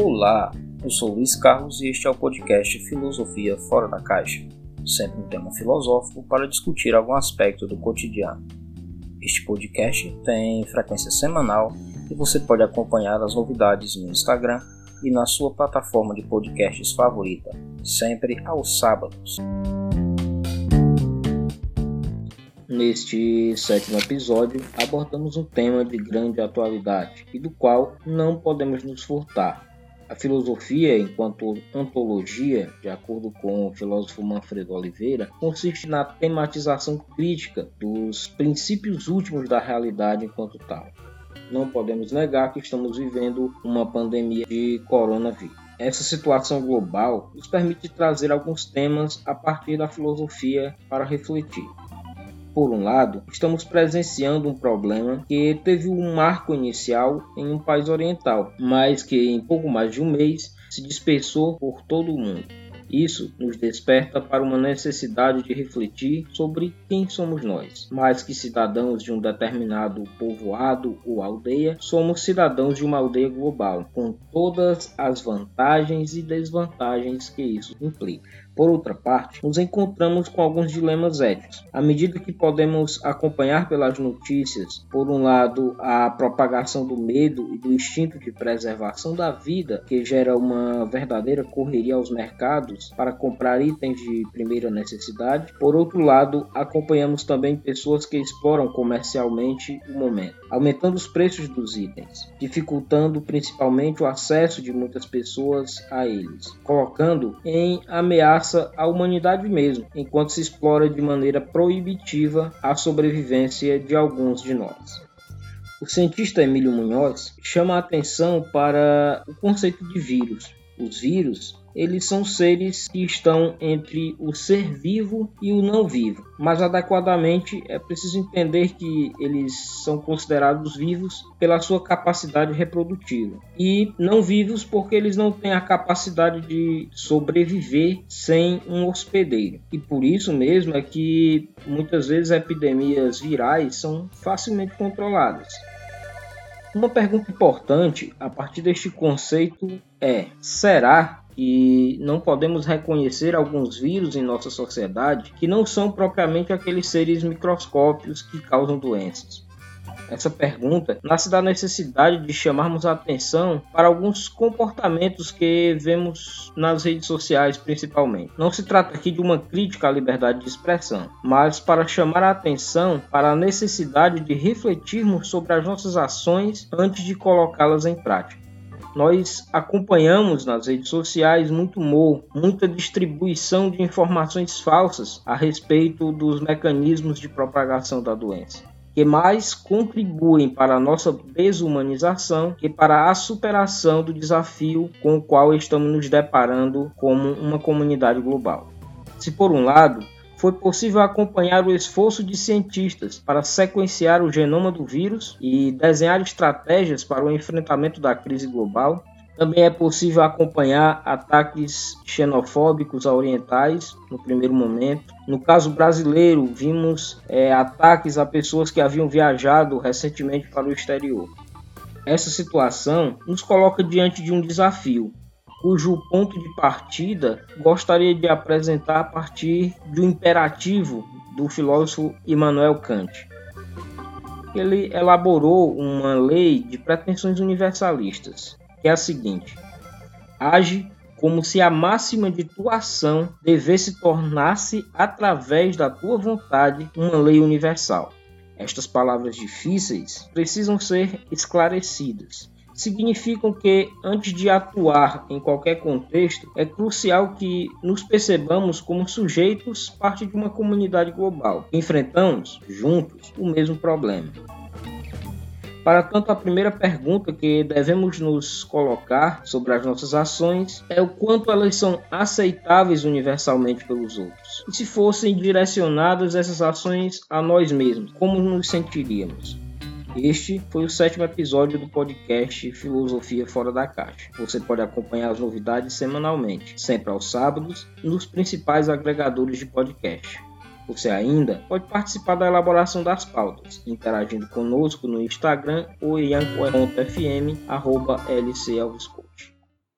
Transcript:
Olá, eu sou Luiz Carlos e este é o podcast Filosofia Fora da Caixa, sempre um tema filosófico para discutir algum aspecto do cotidiano. Este podcast tem frequência semanal e você pode acompanhar as novidades no Instagram e na sua plataforma de podcasts favorita, sempre aos sábados. Neste sétimo episódio, abordamos um tema de grande atualidade e do qual não podemos nos furtar. A filosofia, enquanto ontologia, de acordo com o filósofo Manfredo Oliveira, consiste na tematização crítica dos princípios últimos da realidade enquanto tal. Não podemos negar que estamos vivendo uma pandemia de coronavírus. Essa situação global nos permite trazer alguns temas a partir da filosofia para refletir. Por um lado, estamos presenciando um problema que teve um marco inicial em um país oriental, mas que em pouco mais de um mês se dispersou por todo o mundo. Isso nos desperta para uma necessidade de refletir sobre quem somos nós. Mais que cidadãos de um determinado povoado ou aldeia, somos cidadãos de uma aldeia global, com todas as vantagens e desvantagens que isso implica. Por outra parte, nos encontramos com alguns dilemas éticos. À medida que podemos acompanhar pelas notícias, por um lado, a propagação do medo e do instinto de preservação da vida, que gera uma verdadeira correria aos mercados para comprar itens de primeira necessidade, por outro lado, acompanhamos também pessoas que exploram comercialmente o momento, aumentando os preços dos itens, dificultando principalmente o acesso de muitas pessoas a eles, colocando em ameaça ameaça à humanidade mesmo, enquanto se explora de maneira proibitiva a sobrevivência de alguns de nós. O cientista Emílio Munhoz chama a atenção para o conceito de vírus. Os vírus eles são seres que estão entre o ser vivo e o não vivo. Mas adequadamente é preciso entender que eles são considerados vivos pela sua capacidade reprodutiva e não vivos porque eles não têm a capacidade de sobreviver sem um hospedeiro. E por isso mesmo é que muitas vezes epidemias virais são facilmente controladas. Uma pergunta importante a partir deste conceito é: será que não podemos reconhecer alguns vírus em nossa sociedade que não são propriamente aqueles seres microscópicos que causam doenças. Essa pergunta nasce da necessidade de chamarmos a atenção para alguns comportamentos que vemos nas redes sociais, principalmente. Não se trata aqui de uma crítica à liberdade de expressão, mas para chamar a atenção para a necessidade de refletirmos sobre as nossas ações antes de colocá-las em prática nós acompanhamos nas redes sociais muito humor, muita distribuição de informações falsas a respeito dos mecanismos de propagação da doença, que mais contribuem para a nossa desumanização que para a superação do desafio com o qual estamos nos deparando como uma comunidade global. Se por um lado foi possível acompanhar o esforço de cientistas para sequenciar o genoma do vírus e desenhar estratégias para o enfrentamento da crise global. Também é possível acompanhar ataques xenofóbicos a orientais no primeiro momento. No caso brasileiro, vimos é, ataques a pessoas que haviam viajado recentemente para o exterior. Essa situação nos coloca diante de um desafio, cujo ponto de partida gostaria de apresentar a partir do imperativo do filósofo Immanuel Kant. Ele elaborou uma lei de pretensões universalistas, que é a seguinte: age como se a máxima de tua ação devesse tornar-se, através da tua vontade, uma lei universal. Estas palavras difíceis precisam ser esclarecidas significam que, antes de atuar em qualquer contexto, é crucial que nos percebamos como sujeitos parte de uma comunidade global. Enfrentamos, juntos, o mesmo problema. Para tanto, a primeira pergunta que devemos nos colocar sobre as nossas ações é o quanto elas são aceitáveis universalmente pelos outros. E se fossem direcionadas essas ações a nós mesmos, como nos sentiríamos? Este foi o sétimo episódio do podcast Filosofia Fora da Caixa. Você pode acompanhar as novidades semanalmente, sempre aos sábados, nos principais agregadores de podcast. Você ainda pode participar da elaboração das pautas, interagindo conosco no Instagram ou em.